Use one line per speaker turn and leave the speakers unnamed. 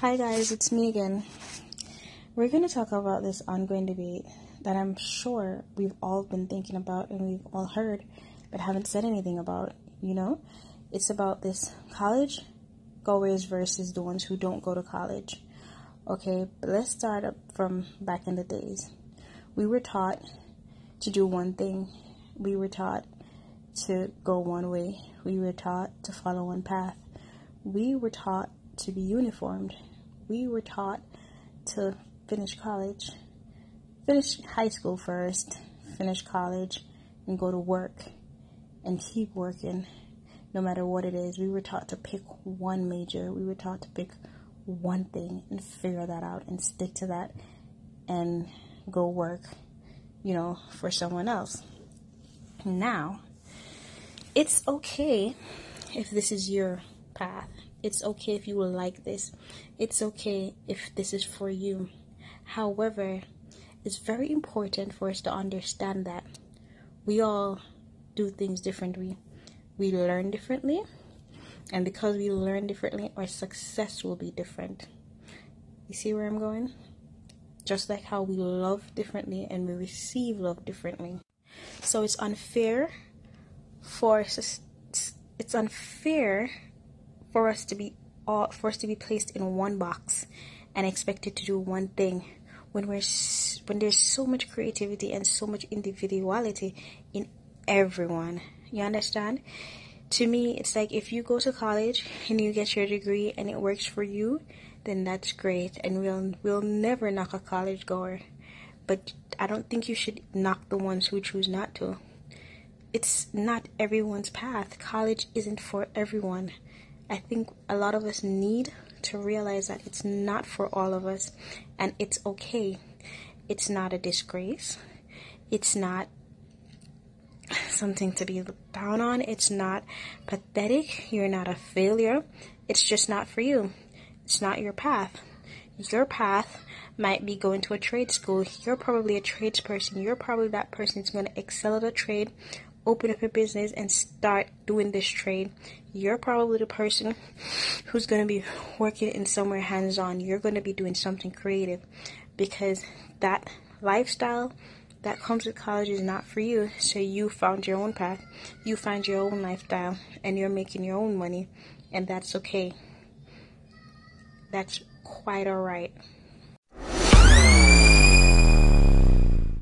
Hi, guys, it's me again. We're going to talk about this ongoing debate that I'm sure we've all been thinking about and we've all heard but haven't said anything about. You know, it's about this college goers versus the ones who don't go to college. Okay, but let's start up from back in the days. We were taught to do one thing, we were taught to go one way, we were taught to follow one path, we were taught to be uniformed we were taught to finish college, finish high school first, finish college, and go to work and keep working no matter what it is. We were taught to pick one major, we were taught to pick one thing and figure that out and stick to that and go work, you know, for someone else. Now, it's okay if this is your path it's okay if you will like this. It's okay if this is for you. However, it's very important for us to understand that we all do things differently. We learn differently. And because we learn differently, our success will be different. You see where I'm going? Just like how we love differently and we receive love differently. So it's unfair for it's unfair for us to be all for us to be placed in one box and expected to do one thing. When we're when there's so much creativity and so much individuality in everyone. You understand? To me it's like if you go to college and you get your degree and it works for you then that's great and we'll we'll never knock a college goer. But i don't think you should knock the ones who choose not to. It's not everyone's path. College isn't for everyone I think a lot of us need to realize that it's not for all of us and it's okay. It's not a disgrace. It's not something to be down on. It's not pathetic. You're not a failure. It's just not for you. It's not your path. Your path might be going to a trade school. You're probably a tradesperson. You're probably that person who's going to excel at a trade open up a business and start doing this trade, you're probably the person who's going to be working in somewhere hands on. You're going to be doing something creative because that lifestyle that comes with college is not for you. So you found your own path, you find your own lifestyle, and you're making your own money, and that's okay. That's quite alright.